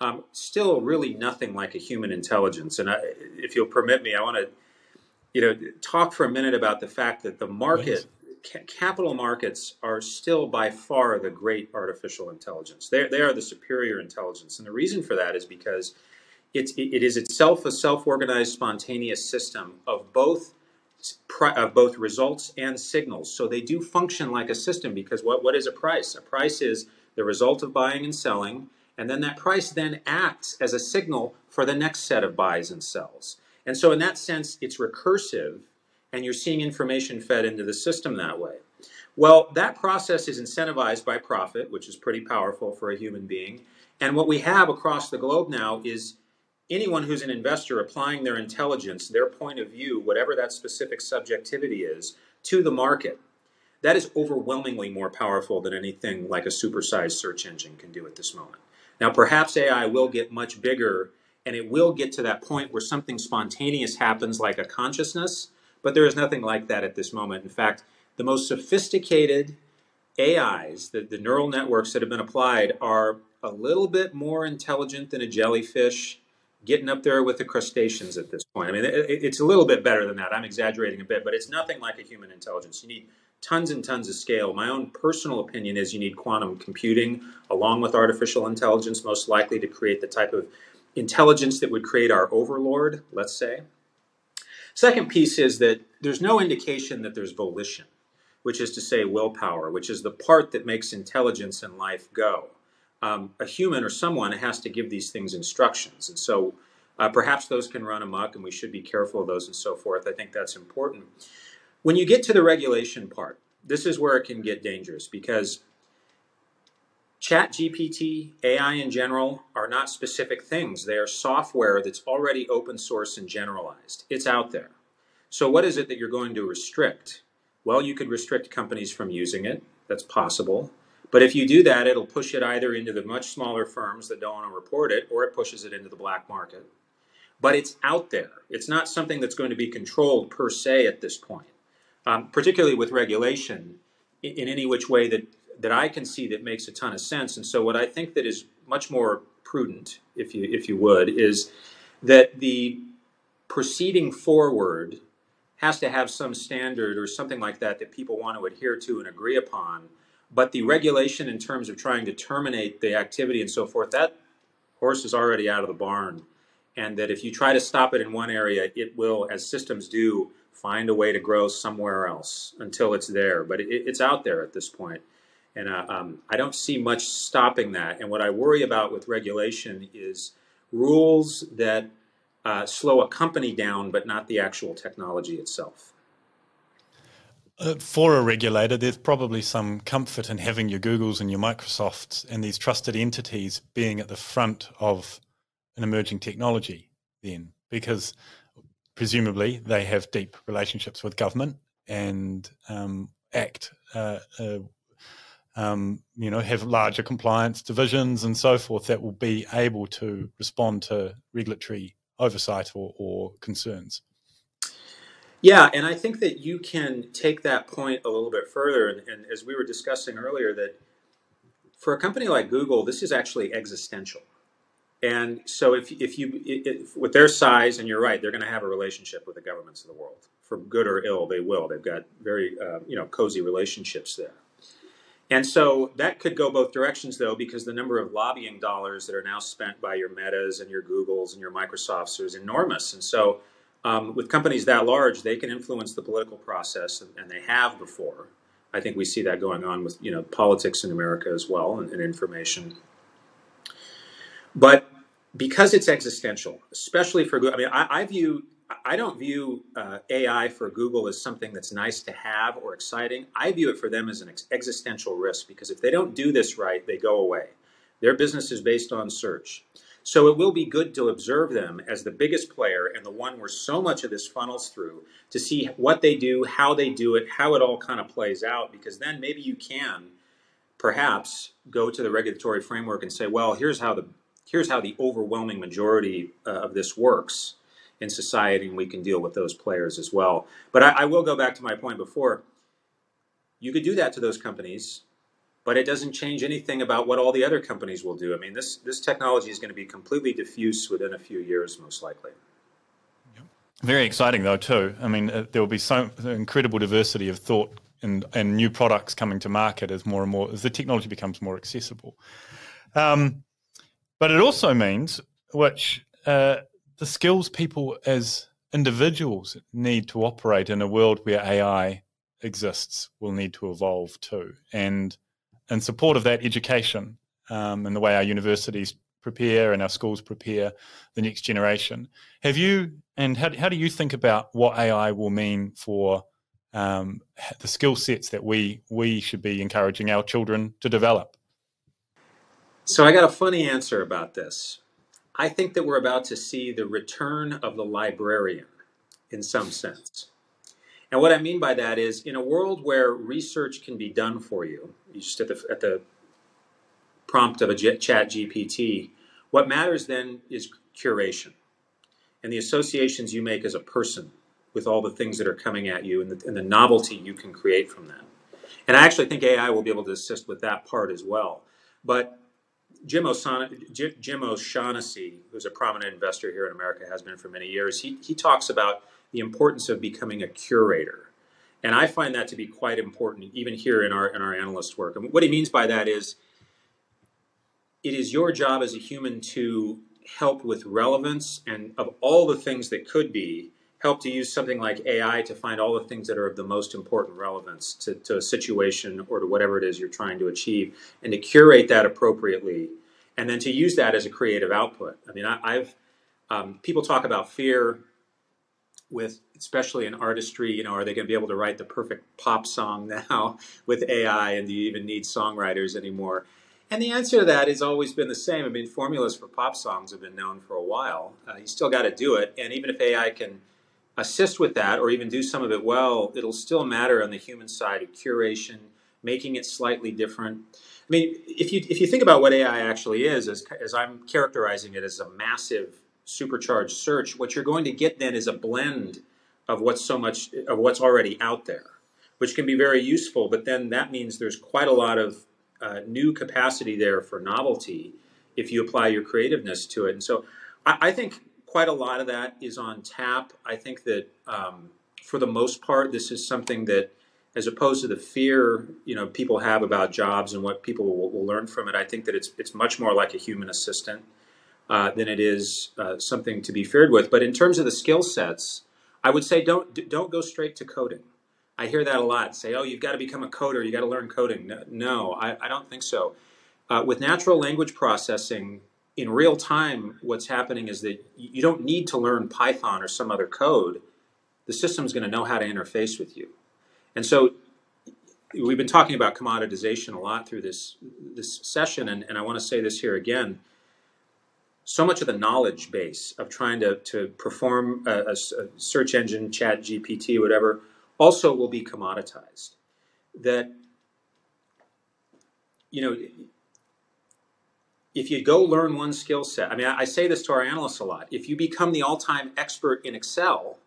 um, still really nothing like a human intelligence. And I, if you'll permit me, I want to, you know, talk for a minute about the fact that the market ca- capital markets are still by far the great artificial intelligence. They they are the superior intelligence, and the reason for that is because it's it is itself a self-organized, spontaneous system of both of both results and signals. So they do function like a system because what what is a price? A price is the result of buying and selling, and then that price then acts as a signal for the next set of buys and sells. And so in that sense, it's recursive and you're seeing information fed into the system that way. Well, that process is incentivized by profit, which is pretty powerful for a human being. And what we have across the globe now is anyone who's an investor applying their intelligence, their point of view, whatever that specific subjectivity is, to the market. That is overwhelmingly more powerful than anything like a supersized search engine can do at this moment. Now, perhaps AI will get much bigger and it will get to that point where something spontaneous happens like a consciousness but there is nothing like that at this moment. In fact, the most sophisticated AIs, the, the neural networks that have been applied, are a little bit more intelligent than a jellyfish, getting up there with the crustaceans at this point. I mean, it, it's a little bit better than that. I'm exaggerating a bit, but it's nothing like a human intelligence. You need tons and tons of scale. My own personal opinion is you need quantum computing along with artificial intelligence, most likely to create the type of intelligence that would create our overlord, let's say. Second piece is that there's no indication that there's volition, which is to say willpower, which is the part that makes intelligence in life go. Um, a human or someone has to give these things instructions. And so uh, perhaps those can run amok and we should be careful of those and so forth. I think that's important. When you get to the regulation part, this is where it can get dangerous because Chat GPT, AI in general, are not specific things. They are software that's already open source and generalized. It's out there. So, what is it that you're going to restrict? Well, you could restrict companies from using it. That's possible. But if you do that, it'll push it either into the much smaller firms that don't want to report it, or it pushes it into the black market. But it's out there. It's not something that's going to be controlled per se at this point, um, particularly with regulation in any which way that that I can see that makes a ton of sense. And so what I think that is much more prudent, if you if you would, is that the proceeding forward has to have some standard or something like that that people want to adhere to and agree upon. But the regulation in terms of trying to terminate the activity and so forth, that horse is already out of the barn. And that if you try to stop it in one area, it will, as systems do, find a way to grow somewhere else until it's there. But it, it's out there at this point. And uh, um, I don't see much stopping that. And what I worry about with regulation is rules that uh, slow a company down, but not the actual technology itself. Uh, for a regulator, there's probably some comfort in having your Googles and your Microsofts and these trusted entities being at the front of an emerging technology, then, because presumably they have deep relationships with government and um, act uh, uh, um, you know, have larger compliance divisions and so forth that will be able to respond to regulatory oversight or, or concerns. Yeah, and I think that you can take that point a little bit further. And, and, as we were discussing earlier, that for a company like Google, this is actually existential. And so, if, if you, if, with their size, and you're right, they're going to have a relationship with the governments of the world for good or ill, they will. They've got very uh, you know cozy relationships there. And so that could go both directions, though, because the number of lobbying dollars that are now spent by your Metas and your Googles and your Microsofts is enormous. And so, um, with companies that large, they can influence the political process, and, and, they have before. I think we see that going on with you know politics in America as well, and, and information. But because it's existential, especially for Google, I mean, I, I view I don't view uh, AI for Google as something that's nice to have or exciting. I view it for them as an ex- existential risk because if they don't do this right, they go away. Their business is based on search. So it will be good to observe them as the biggest player and the one where so much of this funnels through to see what they do, how they do it, how it all kind of plays out, because then maybe you can perhaps go to the regulatory framework and say, well, here's how the here's how the overwhelming majority uh, of this works in society, and we can deal with those players as well. But I, I will go back to my point before. You could do that to those companies, but it doesn't change anything about what all the other companies will do. I mean, this this technology is going to be completely diffuse within a few years, most likely. Very exciting, though, too. I mean, uh, there will be so incredible diversity of thought and, and new products coming to market as more and more as the technology becomes more accessible. Um, but it also means, which uh, the skills people as individuals need to operate in a world where AI exists will need to evolve too. And in support of that, education um, and the way our universities prepare and our schools prepare the next generation. Have you, and how, how do you think about what AI will mean for um, the skill sets that we, we should be encouraging our children to develop? So I got a funny answer about this. I think that we're about to see the return of the librarian in some sense. And what I mean by that is in a world where research can be done for you, just at the, at the prompt of a chat GPT, what matters then is curation and the associations you make as a person with all the things that are coming at you and the, and the novelty you can create from that. And I actually think AI will be able to assist with that part as well. But Jim, Jim O'Shaughnessy, who's a prominent investor here in America, has been for many years, he, he talks about the importance of becoming a curator. And I find that to be quite important, even here in our, in our analyst work. And what he means by that is it is your job as a human to help with relevance and of all the things that could be, help to use something like AI to find all the things that are of the most important relevance to, to a situation or to whatever it is you're trying to achieve, and to curate that appropriately, and then to use that as a creative output. I mean, I, have um, people talk about fear with, especially in artistry. You know, are they going to be able to write the perfect pop song now with AI, and do you even need songwriters anymore? And the answer to that has always been the same. I mean, formulas for pop songs have been known for a while. Uh, you still got to do it, and even if AI can assist with that or even do some of it well, it'll still matter on the human side of curation, making it slightly different. I mean, if you if you think about what AI actually is, as, as I'm characterizing it as a massive supercharged search, what you're going to get then is a blend of what's so much of what's already out there, which can be very useful. But then that means there's quite a lot of uh, new capacity there for novelty if you apply your creativeness to it. And so I, I think quite a lot of that is on tap. I think that um, for the most part, this is something that, as opposed to the fear you know people have about jobs and what people will, will learn from it, I think that it's it's much more like a human assistant uh, than it is uh, something to be feared with. But in terms of the skill sets, I would say don't don't go straight to coding. I hear that a lot. Say, oh, you've got to become a coder. You got to learn coding. No, I, I, don't think so. Uh, with natural language processing, in real time, what's happening is that you don't need to learn Python or some other code. The system's going to know how to interface with you. And so we've been talking about commoditization a lot through this, this session, and, and I want to say this here again. So much of the knowledge base of trying to, to perform a, a, a search engine, chat, GPT, whatever, also will be commoditized. That, you know, if you go learn one skill set, I mean, I, I say this to our analysts a lot. If you become the all time expert in Excel,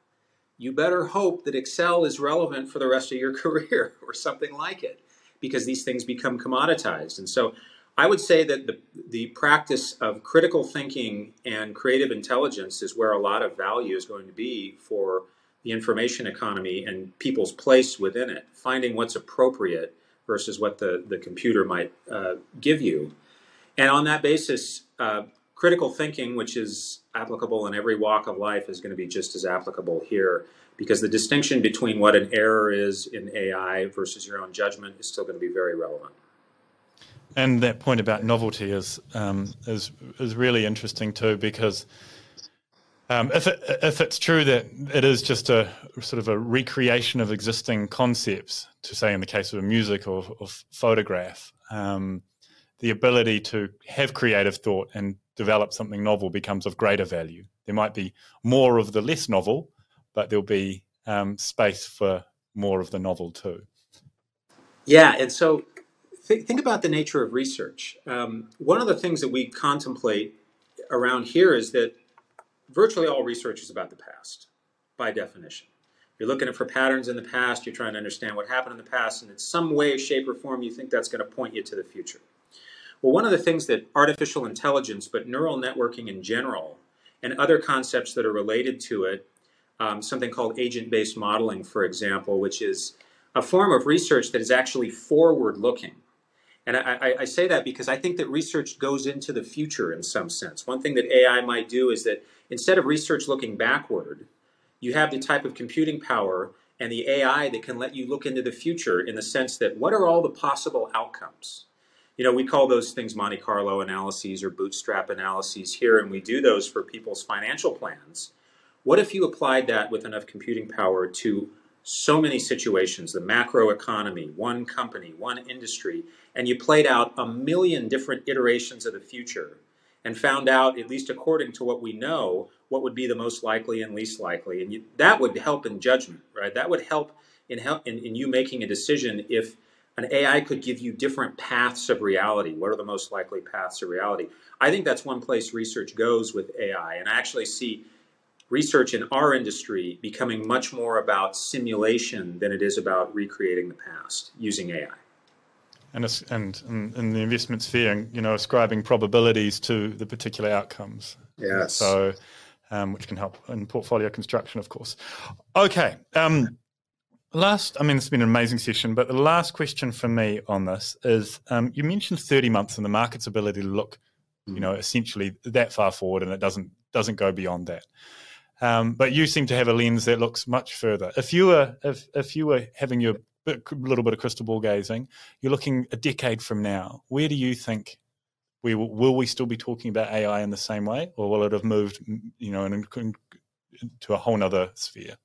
you better hope that Excel is relevant for the rest of your career or something like it, because these things become commoditized. And so I would say that the, the practice of critical thinking and creative intelligence is where a lot of value is going to be for the information economy and people's place within it, finding what's appropriate versus what the, the computer might uh, give you. And on that basis, uh, critical thinking, which is applicable in every walk of life, is going to be just as applicable here because the distinction between what an error is in AI versus your own judgment is still going to be very relevant. And that point about novelty is um, is is really interesting too because um, if, it, if it's true that it is just a sort of a recreation of existing concepts, to say in the case of a music or, or photograph, um, the ability to have creative thought and develop something novel becomes of greater value. There might be more of the less novel, but there'll be um, space for more of the novel too. Yeah, and so th- think about the nature of research. Um, one of the things that we contemplate around here is that virtually all research is about the past, by definition. You're looking for patterns in the past, you're trying to understand what happened in the past, and in some way, shape, or form, you think that's going to point you to the future. Well, one of the things that artificial intelligence, but neural networking in general, and other concepts that are related to it, um, something called agent based modeling, for example, which is a form of research that is actually forward looking. And I, I, say that because I think that research goes into the future in some sense. One thing that AI might do is that instead of research looking backward, you have the type of computing power and the AI that can let you look into the future in the sense that what are all the possible outcomes? You know, we call those things Monte Carlo analyses or bootstrap analyses here, and we do those for people's financial plans. What if you applied that with enough computing power to so many situations, the macro economy, one company, one industry, and you played out a million different iterations of the future and found out, at least according to what we know, what would be the most likely and least likely. And you, that would help in judgment, right? That would help in, help in, in you making a decision if an AI could give you different paths of reality. What are the most likely paths of reality? I think that's one place research goes with AI. And I actually see research in our industry becoming much more about simulation than it is about recreating the past using AI. And, and, in the investment sphere, you know, ascribing probabilities to the particular outcomes. Yes. So, um, which can help in portfolio construction, of course. Okay. Um, last, I mean, it's been an amazing session, but the last question for me on this is um, you mentioned 30 months and the market's ability to look, you know, essentially that far forward and it doesn't doesn't go beyond that. Um, but you seem to have a lens that looks much further. If you were if if you were having your little bit of crystal ball gazing, you're looking a decade from now. Where do you think we will, will we still be talking about AI in the same way, or will it have moved, you know, in, to a whole other sphere?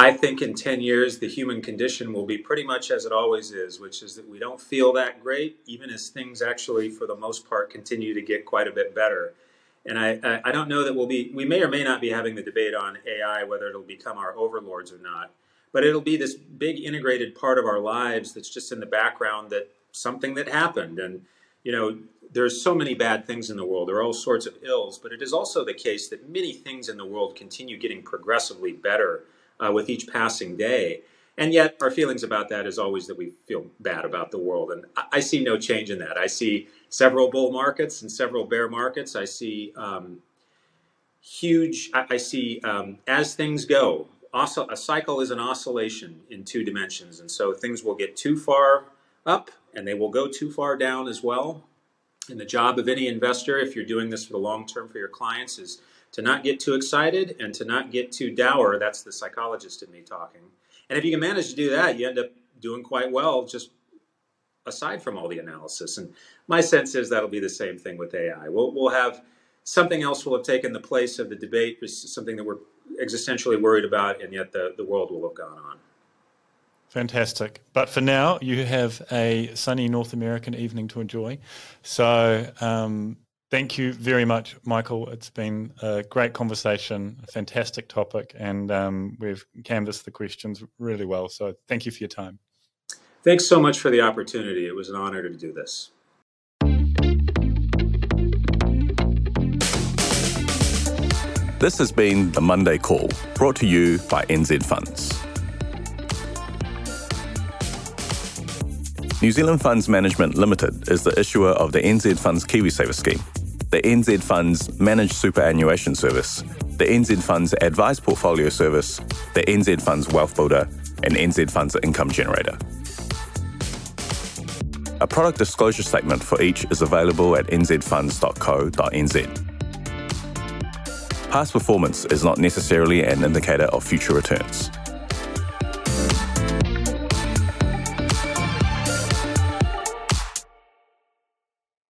I think in 10 years, the human condition will be pretty much as it always is, which is that we don't feel that great, even as things actually, for the most part, continue to get quite a bit better. And I, I don't know that we'll be, we may or may not be having the debate on AI, whether it'll become our overlords or not. But it'll be this big integrated part of our lives that's just in the background that something that happened. And, you know, there's so many bad things in the world. There are all sorts of ills, but it is also the case that many things in the world continue getting progressively better uh, with each passing day. And yet, our feelings about that is always that we feel bad about the world. And I, I see no change in that. I see several bull markets and several bear markets. I see um, huge, I, I see um, as things go, a cycle is an oscillation in two dimensions. And so things will get too far up and they will go too far down as well. And the job of any investor, if you're doing this for the long term for your clients, is to not get too excited and to not get too dour. That's the psychologist in me talking. And if you can manage to do that, you end up doing quite well just aside from all the analysis. And my sense is that'll be the same thing with AI. We'll, we'll have something else will have taken the place of the debate, something that we're existentially worried about, and yet the, the world will have gone on. Fantastic. But for now, you have a sunny North American evening to enjoy. So um, thank you very much, Michael. It's been a great conversation, a fantastic topic, and um, we've canvassed the questions really well. So thank you for your time. Thanks so much for the opportunity. It was an honor to do this. This has been the Monday Call, brought to you by NZ Funds. New Zealand Funds Management Limited is the issuer of the NZ Funds KiwiSaver scheme. The NZ Funds Managed Superannuation Service, the NZ Funds Advised Portfolio Service, the NZ Funds Wealth Builder, and NZ Funds Income Generator. A product disclosure statement for each is available at nzfunds.co.nz. Past performance is not necessarily an indicator of future returns.